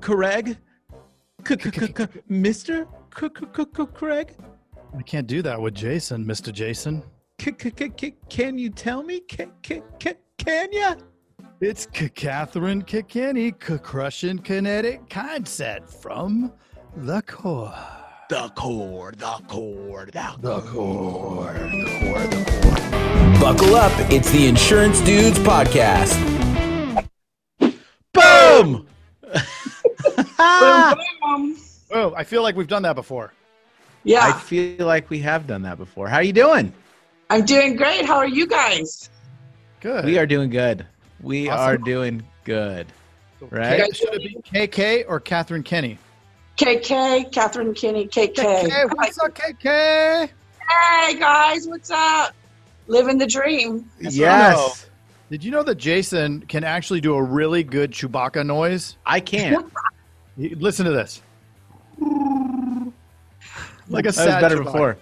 Craig? Mr. Craig? I can't do that with Jason, Mr. Jason. Can you tell me? Can, you? It's Katherine Kinney, crushing kinetic concept from the core. The core, the core, the, The core. the core, the core. Buckle up. It's the Insurance Dudes Podcast. Boom! Um, Oh, I feel like we've done that before. yeah, I feel like we have done that before. How are you doing? I'm doing great. How are you guys? Good. We are doing good. We Awesome. are doing good. So, right? K- Should it be KK or Katherine Kinney? KK, Katherine Kinney, KK. KK, what's up, KK? Hey guys, what's up? Living the dream. That's what I know. yes, Did you know that Jason can actually do a really good Chewbacca noise? I can. He- Listen to this. Like a That was sad better Chewbacca. before.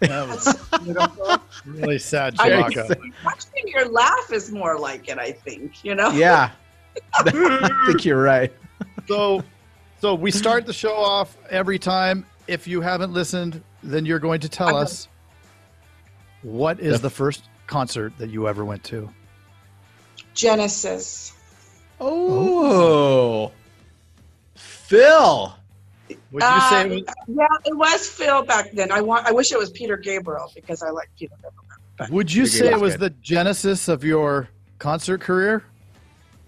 That was really sad I- Chewbacca. Actually, your laugh is more like it. I think you know. Yeah. I think you're right. So, so we start the show off every time. If you haven't listened, then you're going to tell us what is The- the first concert that you ever went to. Genesis. Oh. Phil. Would you say it um, was, Yeah, it was Phil back then. I want. I wish it was Peter Gabriel because I like Peter Gabriel. would you Figured say it it was was the genesis of your concert career?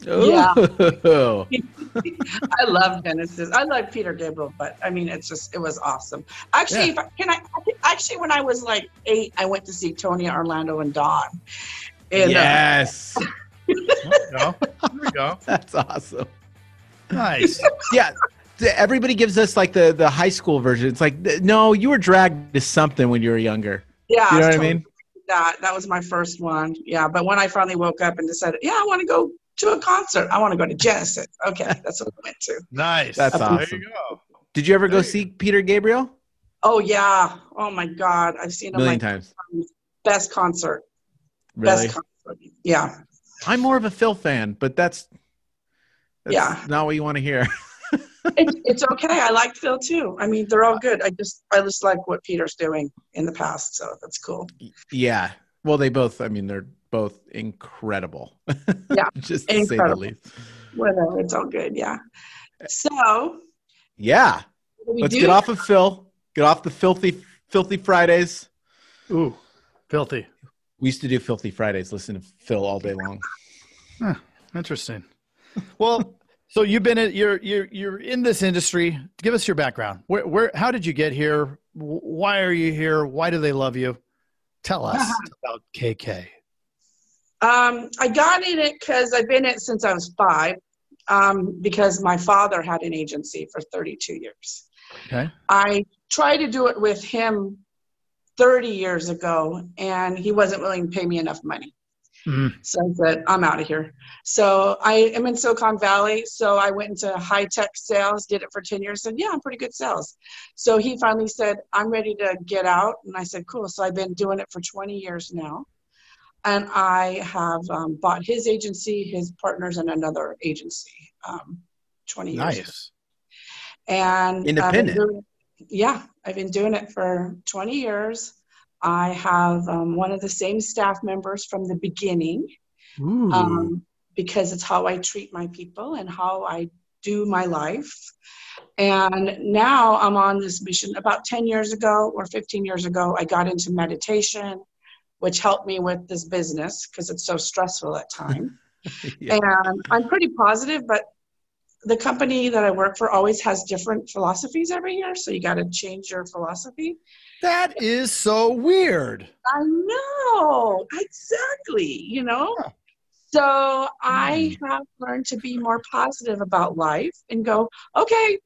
Yeah. Oh. I love Genesis. I like Peter Gabriel, but I mean, it's just it was awesome. Actually, Yeah. if I, can I? I Actually, when I was like eight, I went to see Tony Orlando and Dawn. And, uh, yes. There we go. There we go. That's awesome. Nice. Yeah. Everybody gives us like the, the high school version. It's like, no, you were dragged to something when you were younger. yeah, You know what I mean? That that was my first one. Yeah, but when I finally woke up and decided, yeah, I want to go to a concert. I want to go to Genesis. Okay, that's what I went to. Nice. That's There awesome. you go. Did you ever go you see Peter Gabriel? Oh yeah. Oh my God, I've seen A him million like times. best concert. Really? Best concert. Yeah. I'm more of a Phil fan, but that's, that's Yeah. not what you want to hear. It's, it's okay. I like Phil too. I mean, they're all good. I just I just like what Peter's doing in the past, so that's cool. yeah. Well, they both, I mean, they're both incredible. Yeah, Just to say the least. Whatever, it's all good. Yeah. So Yeah. what do we Let's do? get off of Phil. Get off the filthy, filthy Fridays. Ooh, filthy. We used to do filthy Fridays. Listen to Phil all day long. Interesting. Well, so you've been in, you're you're you're in this industry. Give us your background. Where where how did you get here? Why are you here? Why do they love you? Tell us uh-huh. about KK. Um, I got in it because I've been in it since I was five. Um, because my father had an agency for 32 years. Okay. I tried to do it with him 30 years ago, and he wasn't willing to pay me enough money. Mhm. So I said, I'm out of here. So I am in Silicon Valley. So I went into high tech sales, did it for 10 years, said, Yeah, I'm pretty good sales. So he finally said, I'm ready to get out. And I said, Cool. So I've been doing it for 20 years now. And I have um, bought his agency, his partners, and another agency um, 20 years ago. Nice. And I've Independent. doing- yeah, I've been doing it for 20 years. I have um, one of the same staff members from the beginning um, because it's how I treat my people and how I do my life. And now I'm on this mission. About 10 years ago or 15 years ago, I got into meditation, which helped me with this business because it's so stressful at times. Yeah. And I'm pretty positive, but the company that I work for always has different philosophies every year. So you got to change your philosophy. that is so weird. I know, exactly, you know? So I hmm. have learned to be more positive about life and go, okay,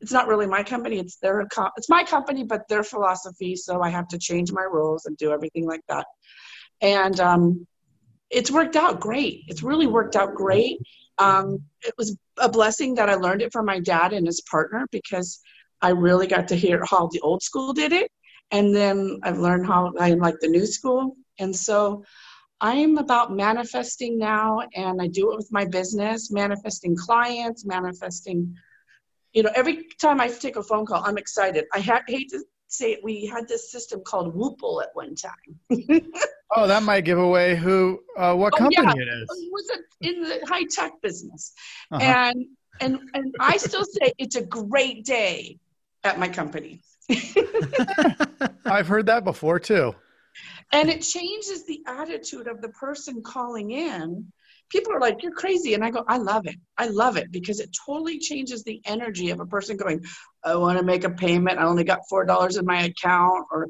it's not really my company, it's their it's my company, but their philosophy, so I have to change my rules and do everything like that. And um, it's worked out great. It's really worked out great. Um, it was a blessing that I learned it from my dad and his partner because I really got to hear how the old school did it. And then I've learned how I like the new school. And so I'm about manifesting now, and I do it with my business, manifesting clients, manifesting. You know, every time I take a phone call, I'm excited. I ha- hate to say it, we had this system called Whoople at one time. oh, that might give away who, uh, what Oh, company yeah. it is. It was in the high tech business, Uh-huh. and and and I still say it's a great day at my company. I've heard that before too. and it changes the attitude of the person calling in people are like you're crazy. And i go i love it. I love it because it totally changes the energy of a person going i want to make a payment. I only got four dollars in my account or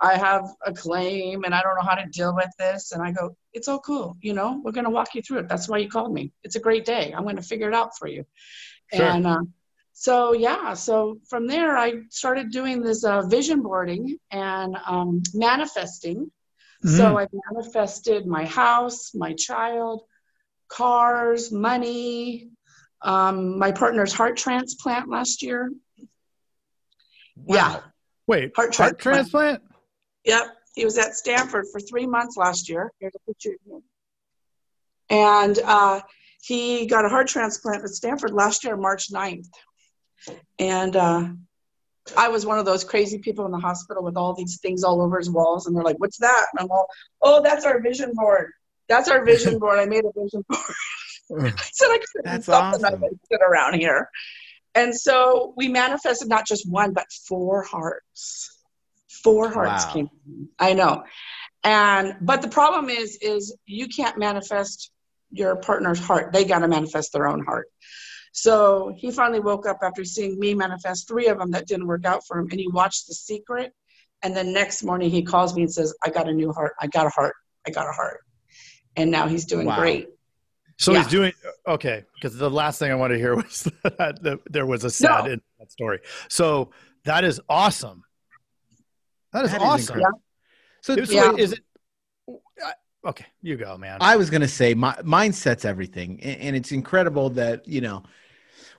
i have a claim and i don't know how to deal with this. And i go it's all cool. You know we're going to walk you through it. That's why you called me. It's a great day. I'm going to figure it out for you. Sure. and uh, so yeah. So from there i started doing this uh, vision boarding and um, manifesting. So Mhm. I manifested my house, my child, cars, money, um, my partner's heart transplant last year. Yeah. Wait, Heart heart, transplant. transplant? Yep. He was at Stanford for three months last year. Here's a picture of him. And uh, he got a heart transplant at Stanford last year, March 9th. And uh, I was one of those crazy people in the hospital with all these things all over his walls. And they're like, what's that? And I'm all, oh, that's our vision board. That's our vision board. I made a vision board. Mm. I said I couldn't That's do something awesome. Could sit around here. And so we manifested not just one, but four hearts. Four hearts Wow. came. I know. And but the problem is, is you can't manifest your partner's heart. They got to manifest their own heart. So he finally woke up after seeing me manifest three of them that didn't work out for him, and he watched The Secret. And then next morning he calls me and says, "I got a new heart. I got a heart. I got a heart." And now he's doing Wow. great. So Yeah. he's doing okay. Because the last thing I wanted to hear was that the- there was a sad No. end that story. So that is awesome. That is That is awesome. incredible. So, Is- Yeah. wait, is it? Okay, you go, man. I was going to say my, mindset's everything. And, and it's incredible that, you know,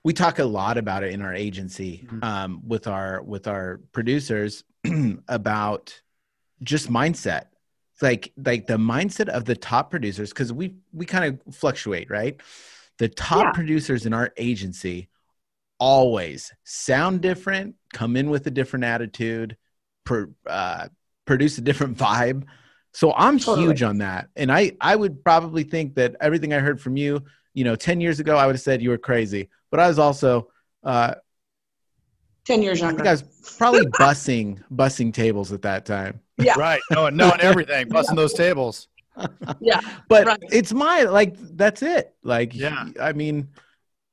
we talk a lot about it in our agency Mhm. um, with our with our producers about just mindset. Like like the mindset of the top producers because we we kind of fluctuate, right? The top Yeah. producers in our agency always sound different, come in with a different attitude, per, uh, produce a different vibe. So I'm Totally. huge on that, and I I would probably think that everything I heard from you, you know, ten years ago, I would have said you were crazy, but I was also uh, Ten years I younger. think I was probably bussing bussing tables at that time. Yeah. Right. Knowing, knowing everything, busting those tables. yeah. But Right. it's my like that's it. Like Yeah. I mean,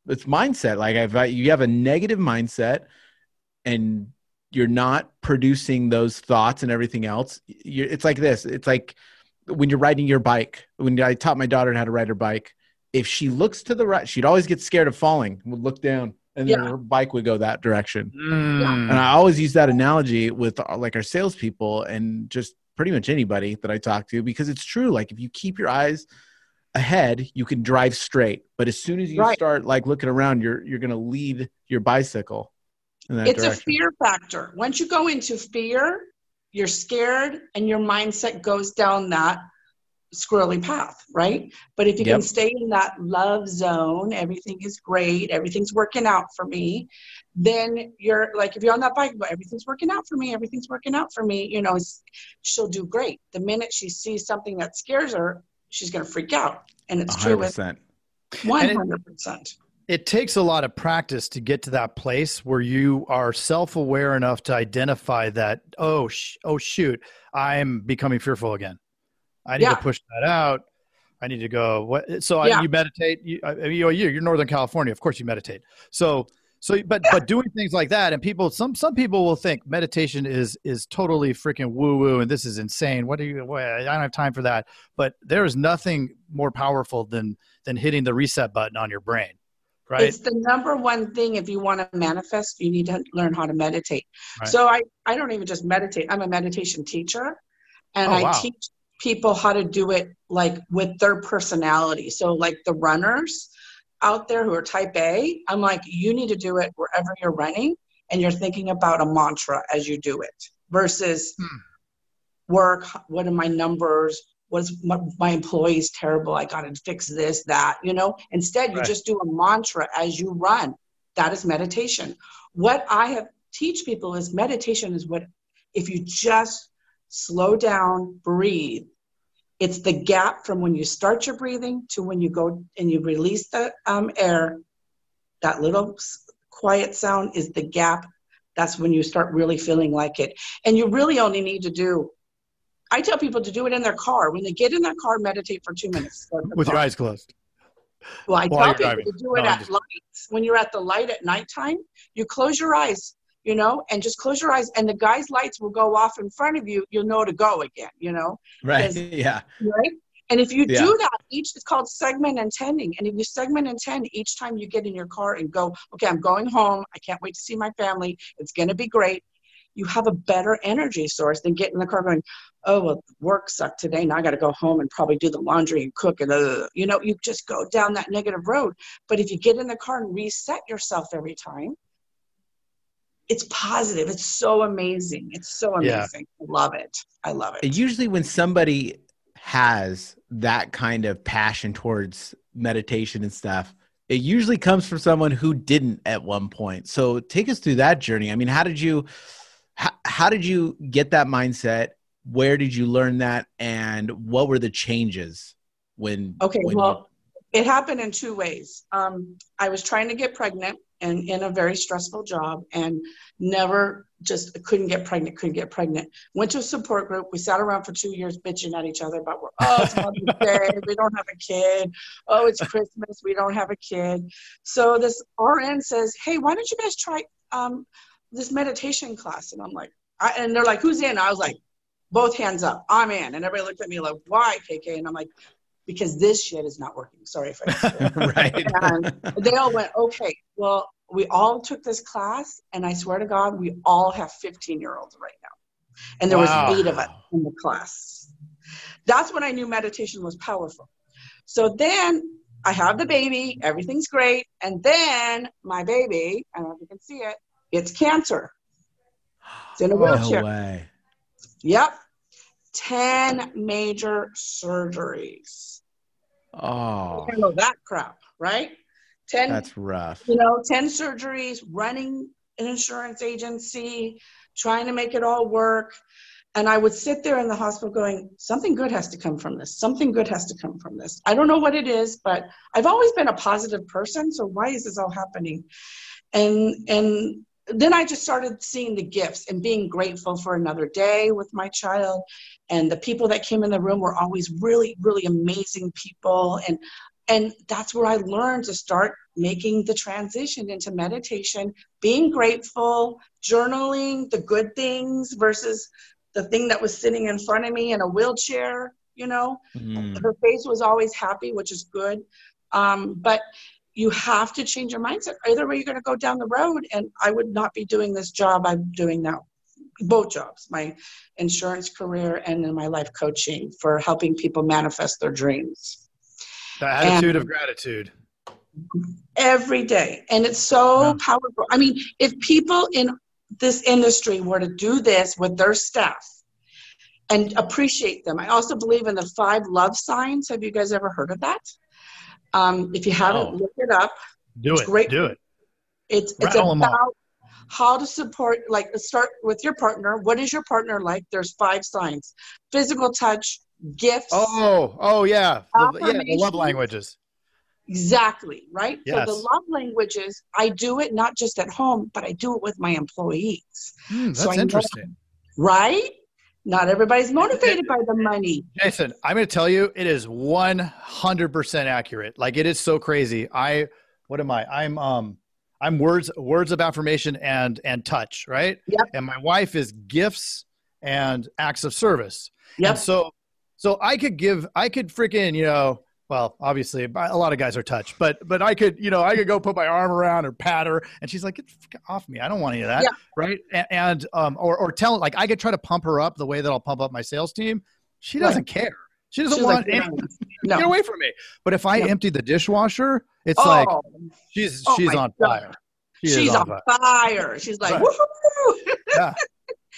it's mindset. Like if I, you have a negative mindset and you're not producing those thoughts and everything else, you it's like this. It's like when you're riding your bike. When I taught my daughter how to ride her bike, if she looks to the right, she'd always get scared of falling. Would look down, and then Yeah. her bike would go that direction. Mm. And I always use that analogy with uh, like our salespeople and just pretty much anybody that I talk to because it's true. Like if you keep your eyes ahead, you can drive straight. But as soon as you Right. start like looking around, you're you're gonna lead your bicycle in that It's a fear factor. Once you go into fear, you're scared and your mindset goes down that squirrely path, right? But if you Yep. can stay in that love zone, everything is great, everything's working out for me, then you're like, if you're on that bike, well, everything's working out for me, everything's working out for me, you know, she'll do great. The minute she sees something that scares her, she's going to freak out. And it's true with 100%. 100%. it takes a lot of practice to get to that place where you are self-aware enough to identify that oh sh- oh shoot i'm becoming fearful again i need Yeah. to push that out i need to go what so Yeah. I, you meditate you, I, you you're northern california of course you meditate so so but but doing things like that and people some some people will think meditation is is totally freaking woo woo and this is insane what do you what, i don't have time for that but there is nothing more powerful than than hitting the reset button on your brain right It's the number one thing if you want to manifest, you need to learn how to meditate. Right. So I, I don't even just meditate, I'm a meditation teacher and Oh, I wow. teach people how to do it like with their personality. So like the runners out there who are type A, I'm like, you need to do it wherever you're running and you're thinking about a mantra as you do it versus Hmm. work? What are my numbers? What's my, my employees terrible? I got to fix this, that, you know? Instead, you Right. just do a mantra as you run. That is meditation. What I have teach people is meditation is what, if you just slow down, breathe, it's the gap from when you start your breathing to when you go and you release the um, air. That little quiet sound is the gap. That's when you start really feeling like it. And you really only need to do, I tell people to do it in their car. When they get in their car, meditate for two minutes. With your eyes closed. Well, I while tell people driving. to do it No, at just- lights. When you're at the light at nighttime, you close your eyes, you know, and just close your eyes, and the guy's lights will go off in front of you. You'll know to go again, you know, Right. Yeah. right? And if you Yeah. do that, each it's called segment intending. And if you segment intend each time you get in your car and go, okay, I'm going home. I can't wait to see my family. It's going to be great. You have a better energy source than getting in the car going, oh, well, work sucked today. Now I got to go home and probably do the laundry and cook. And, uh, you know, you just go down that negative road. But if you get in the car and reset yourself every time, it's positive. It's so amazing. It's so Yeah. amazing. I love it. I love it. Usually, when somebody has that kind of passion towards meditation and stuff, it usually comes from someone who didn't at one point. So, take us through that journey. I mean, how did you, how, how did you get that mindset? Where did you learn that, and what were the changes when? Okay, when you- well, it happened in two ways. Um, I was trying to get pregnant and in a very stressful job and never just couldn't get pregnant, couldn't get pregnant. Went to a support group. We sat around for two years bitching at each other about, oh, it's Mother's Day, we don't have a kid. Oh, it's Christmas, we don't have a kid. So this RN says, hey, why don't you guys try um, this meditation class? And I'm like, I, and they're like, who's in? I was like, both hands up, I'm in. And everybody looked at me like, why, KK? And I'm like, because this shit is not working. Sorry if I right. Um, and they all went, okay, well, we all took this class, and I swear to God, we all have 15 year olds right now. And there Wow. was eight of us in the class. That's when I knew meditation was powerful. So then I have the baby, everything's great, and then my baby, I don't know if you can see it, it's cancer. It's in a wheelchair. no way. Yep. 10 major surgeries. Oh, Handle that crap, right? 10 that's rough. you know 10 surgeries running an insurance agency trying to make it all work and i would sit there in the hospital going something good has to come from this something good has to come from this i don't know what it is but i've always been a positive person so why is this all happening and and then i just started seeing the gifts and being grateful for another day with my child and the people that came in the room were always really really amazing people and and that's where I learned to start making the transition into meditation, being grateful, journaling the good things versus the thing that was sitting in front of me in a wheelchair. You know, Mm. her face was always happy, which is good. Um, but you have to change your mindset. Either way, you're going to go down the road, and I would not be doing this job I'm doing now. Both jobs, my insurance career and in my life coaching for helping people manifest their dreams The attitude of gratitude. every day and it's so Yeah. powerful i mean if people in this industry were to do this with their staff and appreciate them i also believe in the five love signs have you guys ever heard of that um, if you haven't No. look it up Do It's it. great. Do it. it's it's Rattle 'em about how to support like start with your partner what is your partner like there's five signs physical touch gifts Oh, oh yeah. The, yeah, the love languages. Exactly, right? So the love languages, I do it not just at home, but I do it with my employees, So that's know- interesting. right? Not everybody's motivated by the money. Jason, I'm going to tell you, it is 100% accurate. Like it is so crazy. I, what am I? I'm, um, I'm words, words of affirmation and, and touch, right? Yep. And my wife is gifts and acts of service. Yep. And so, so I could give, I could freaking, you know, well, obviously a lot of guys are touched, but, but I could, you know, I could go put my arm around her, pat her, and she's like, get off me. I don't want any of that. Yeah. Right. And, and, um, or, or tell, like, I could try to pump her up the way that I'll pump up my sales team. She doesn't care. She doesn't She's want like, any, no. get away from me. But if I No. empty the dishwasher, it's oh, like she's Oh she's on God. fire. She she's on fire. fire. She's like, Right. woohoo! Yeah.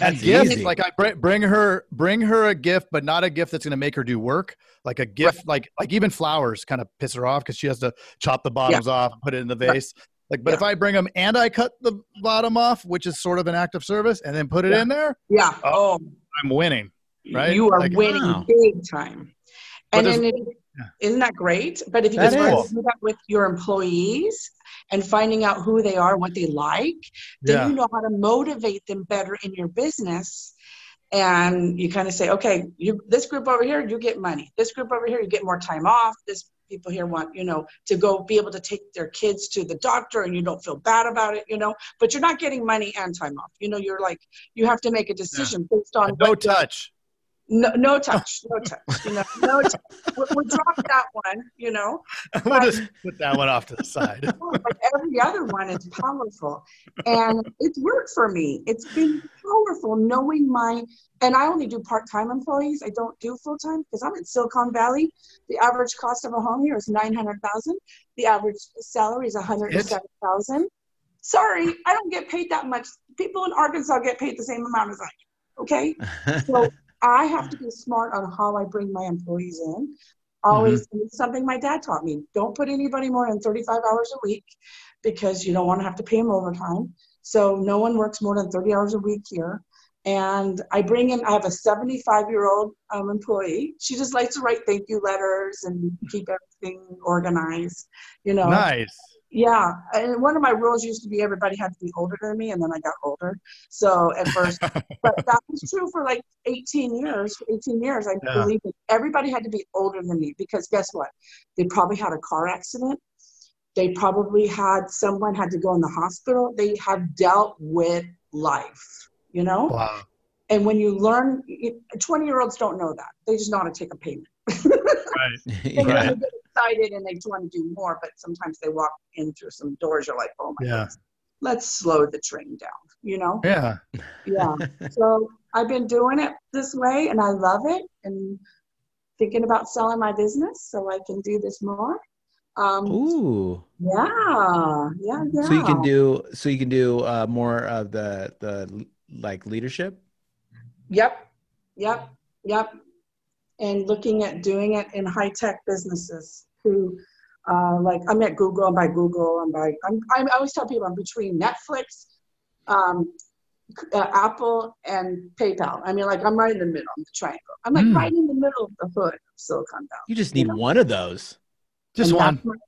And That's gifts, easy. like I bring, bring her, bring her a gift, but not a gift that's going to make her do work. Like a gift, like like even flowers kind of piss her off because she has to chop the bottoms off and put it in the vase. Like, but Yeah. if I bring them and I cut the bottom off, which is sort of an act of service, and then put it Yeah. in there, Yeah. Oh. I'm winning. Right? You are Like, winning wow. big time. But And then it, Yeah. Isn't that great? But if you That just to do that with your employees and finding out who they are, what they like, then Yeah. you know how to motivate them better in your business. And you kind of say, okay, you this group over here, you get money. This group over here, you get more time off. This people here want, you know, to go be able to take their kids to the doctor and you don't feel bad about it, you know, but you're not getting money and time off. You know, you're like, you have to make a decision based on No touch. No, no touch, no touch. You know, no touch. We'll, we'll drop that one. You know, we'll just put that one off to the side. Oh, but every other one is powerful, and it's worked for me. It's been powerful knowing my. And I only do part-time employees. I don't do full-time because I'm in Silicon Valley. The average cost of a home here is nine hundred thousand. The average salary is one hundred seven thousand. Sorry, I don't get paid that much. People in Arkansas get paid the same amount as I do. Okay. So I have to be smart on how I bring my employees in. Always it's something my dad taught me. Don't put anybody more than 35 hours a week because you don't want to have to pay them overtime. So no one works more than 30 hours a week here. And I bring in, I have a 75 year old um, employee. She just likes to write thank you letters and keep everything organized, you know. Nice. Yeah, and one of my rules used to be everybody had to be older than me, and then I got older. So at first, but that was true for like 18 years. For 18 years, I Yeah. believe that everybody had to be older than me because guess what? They probably had a car accident. They probably had someone had to go in the hospital. They have dealt with life, you know. Wow. And when you learn, 20 year olds don't know that. They just know how to take a payment. Right. Get excited and they want to do more, but sometimes they walk in through some doors. You're like, oh my Yeah. goodness, let's slow the train down. You know? Yeah. Yeah. so I've been doing it this way, and I love it, and thinking about selling my business so I can do this more. Um, Ooh. yeah, yeah, yeah. So you can do so you can do uh, more of the the like leadership. Yep, yep, yep. And looking at doing it in high tech businesses who, uh, like, I'm at Google, I'm by Google, I'm by, I'm, I'm, I always tell people I'm between Netflix, um, uh, Apple, and PayPal. I mean, like, I'm right in the middle of the triangle. I'm like Hmm. right in the middle of the hood of Silicon Valley. You just need one of those. Just and one. That's what,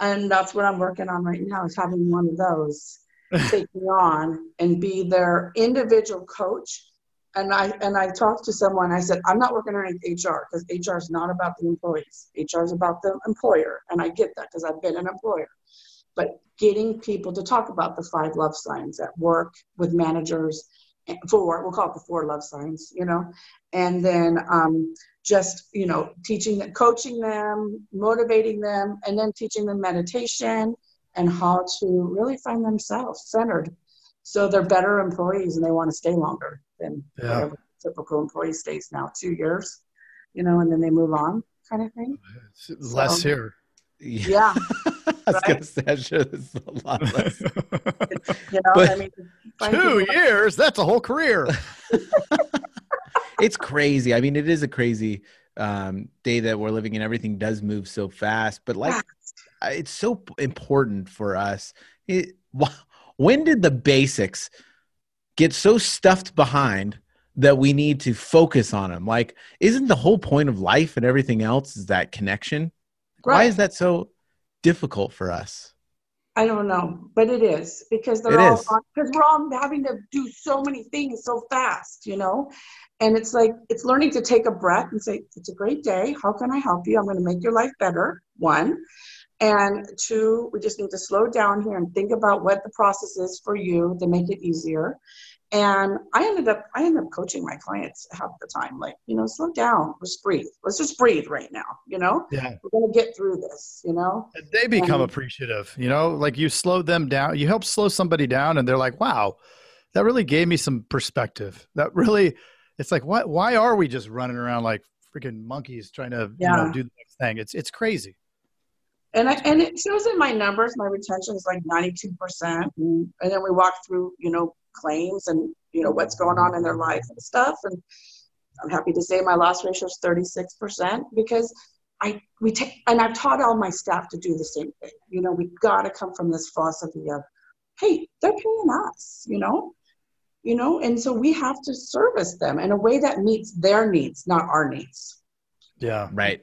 and that's what I'm working on right now is having one of those take me on and be their individual coach. And I and I talked to someone. I said, I'm not working on HR because HR is not about the employees. HR is about the employer, and I get that because I've been an employer. But getting people to talk about the five love signs at work with managers, and four we'll call it the four love signs, you know, and then um, just you know teaching them coaching them motivating them and then teaching them meditation and how to really find themselves centered so they're better employees and they want to stay longer than Yeah. whatever typical employee stays now two years you know and then they move on kind of thing It's Less So- here. yeah I was Right? gonna say I should it's a lot less. you know But- i mean find Two years. That's a whole career. it's crazy. I mean, it is a crazy um, day that we're living in. Everything does move so fast, but like, it's so important for us. It, wh- when did the basics get so stuffed behind that we need to focus on them? Like, isn't the whole point of life and everything else is that connection? Why is that so difficult for us? I don't know, but it is because they're it all because we're all having to do so many things so fast, you know. And it's like it's learning to take a breath and say, "It's a great day. How can I help you? I'm going to make your life better." One, and two, we just need to slow down here and think about what the process is for you to make it easier. And I ended up I ended up coaching my clients half the time, like you know, slow down, let's breathe. Let's just breathe right now, you know. Yeah. We're to get through this, you know. And they become And- appreciative. You know, like you slowed them down. You help slow somebody down, and they're like, "Wow, that really gave me some perspective. That really, it's like, what? Why are we just running around like freaking monkeys trying to, you know, do the next thing? It's it's crazy. And I, and it shows in my numbers. My retention is like ninety two percent, and then we walk through, you know, claims, and you know what's going on in their life and stuff. And I'm happy to say my loss ratio is 36 percent because I we take and I've taught all my staff to do the same thing. You know, we got to come from this philosophy of, hey, they're paying us. You know, you know, and so we have to service them in a way that meets their needs, not our needs. Yeah. Right.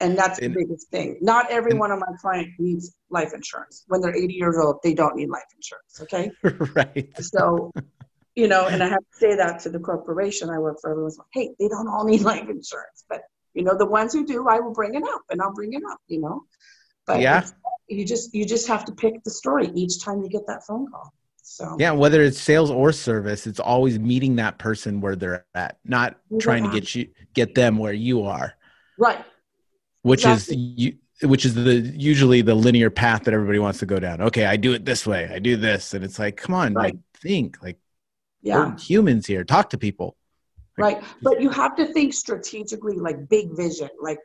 And that's And- the biggest thing. Not every and- one of my clients needs life insurance. When they're 80 years old, they don't need life insurance. Okay. right. So, you know, and I have to say that to the corporation I work for. Everyone's like, hey, they don't all need life insurance. But, you know, the ones who do, I will bring it up and I'll bring it up, you know. But Yeah. you just you just have to pick the story each time you get that phone call. So Yeah, whether it's sales or service, it's always meeting that person where they're at, not trying to get you get them where you are, right. Which Exactly. is you which is the usually the linear path that everybody wants to go down. Okay, I do it this way. I do this and it's like, come on, Right. like think, like Yeah. we're humans here. Talk to people. Right. But you have to think strategically, like big vision. Like,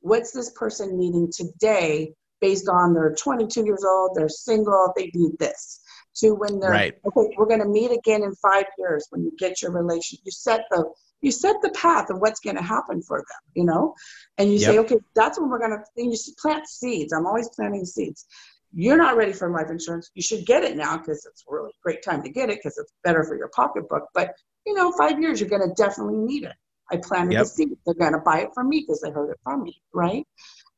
what's this person needing today based on they're 22 years old, they're single, they need this. To when they're Right. okay, we're going to meet again in five years when you get your relation. You set the you set the path of what's going to happen for them, you know, and you say, okay, that's when we're going to. You plant seeds. I'm always planting seeds. You're not ready for life insurance. You should get it now because it's a really great time to get it because it's better for your pocketbook. But you know, five years, you're going to definitely need it. I planted Yep. the seed. They're going to buy it from me because they heard it from me, right?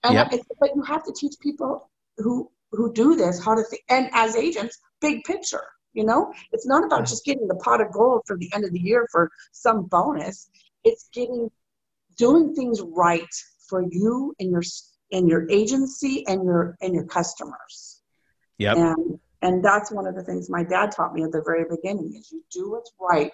And Yep. But you have to teach people who who do this how to think. And as agents, big picture. You know, it's not about just getting the pot of gold for the end of the year for some bonus. It's getting doing things right for you and your and your agency and your and your customers. Yep. And and that's one of the things my dad taught me at the very beginning is you do what's right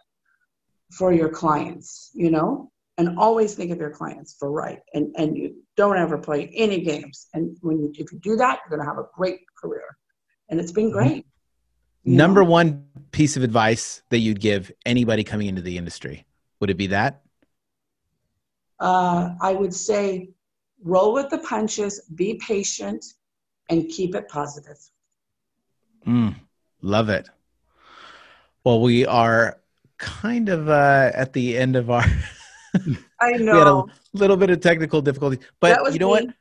for your clients, you know, and always think of your clients for right. And and you don't ever play any games. And when you if you do that, you're gonna have a great career. And it's been mm-hmm. great. you Number one piece of advice that you'd give anybody coming into the industry. Would it be that? uh, I would say roll with the punches, be patient, and keep it positive. Mm, love it. Well, we are kind of uh, at the end of our I know we had a little bit of technical difficulty, but you know what? me.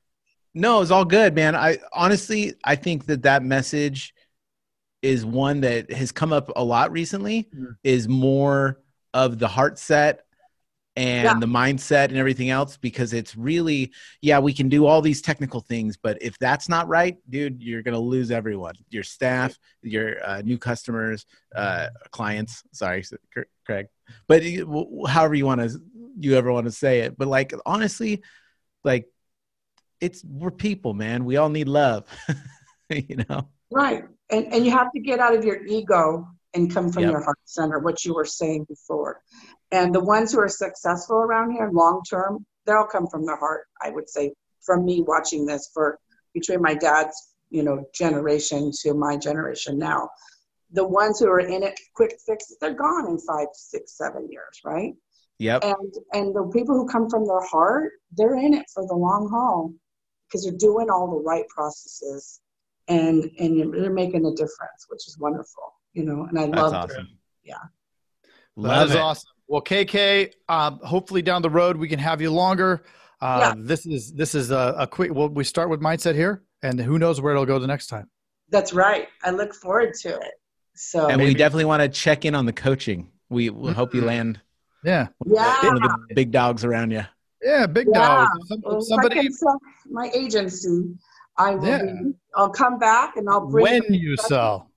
No, it's all good, man. I honestly, I think that that message is one that has come up a lot recently. Mm. Is more of the heart set and Yeah. the mindset and everything else because it's really, yeah, we can do all these technical things, but if that's not right, dude, you're gonna lose everyone, your staff, your uh, new customers, uh, clients. Sorry, Craig, but however you want to, you ever want to say it, but like honestly, like it's we're people, man. We all need love, you know. Right. And and you have to get out of your ego and come from Yep. your heart center, what you were saying before. And the ones who are successful around here long term, they'll come from their heart, I would say, from me watching this for between my dad's, you know, generation to my generation now. The ones who are in it quick fixes, they're gone in five, six, seven years, right? Yep. and and the people who come from their heart they're in it for the long haul because they're doing all the right processes and and you're, you're making a difference which is wonderful you know and i love awesome. Yeah. That Love is it. awesome. Well, KK, um, hopefully down the road we can have you longer. Uh, This is this is a, a quick. Well, we start with mindset here, and who knows where it'll go the next time. that's right i look forward to it so And we definitely want to check in on the coaching. We will hope you Mhm. land Yeah, yeah one of the big dogs around you. yeah, big Yeah. dog. Some- Well, somebody my agency i will Yeah. be, i'll come back and i'll bring when you sell.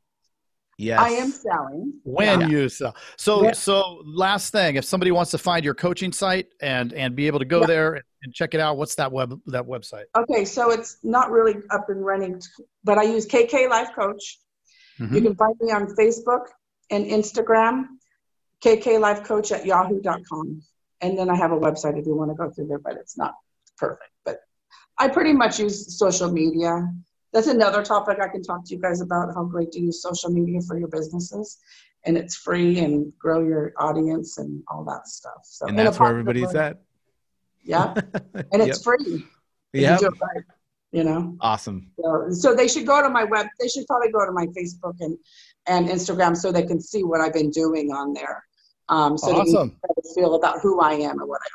Yes. i am selling When Yeah. you sell. So Yeah. so last thing, if somebody wants to find your coaching site and and be able to go Yeah. there and, and check it out, what's that web that website? okay so it's not really up and running but i use kk life coach Mhm. You can find me on Facebook and Instagram, KK Life Coach at yahoo.com. And then I have a website if you want to go through there, but it's not perfect. But I pretty much use social media. That's another topic I can talk to you guys about how great to use social media for your businesses. And it's free and grow your audience and all that stuff. So and that's where everybody's way. at. Yeah. And it's free. if Yep. You it right, you know? Awesome. So, so they should go to my web. They should probably go to my Facebook and and Instagram so they can see what I've been doing on there. um, so Awesome. that you feel about who I am and what I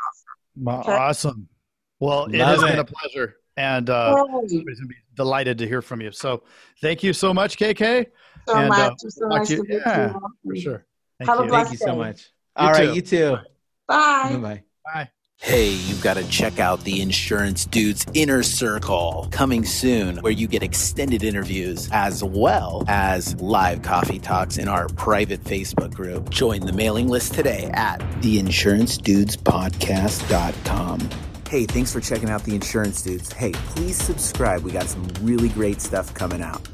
Wow, Okay. Awesome. Well, it Love has been a pleasure. And uh, offer. everybody's going to be delighted to hear from you. So thank you so much, KK. so And, much. uh, so talk nice to to you- meet yeah, you. For sure. Thank Have a you. blessed- Thank you so day. much. All right, too. you too. Bye. Bye bye. Bye. Hey, you've got to check out the Insurance Dudes Inner Circle coming soon, where you get extended interviews as well as live coffee talks in our private Facebook group. Join the mailing list today at theinsurancedudespodcast.com. Hey, thanks for checking out the Insurance Dudes. Hey, please subscribe. We got some really great stuff coming out.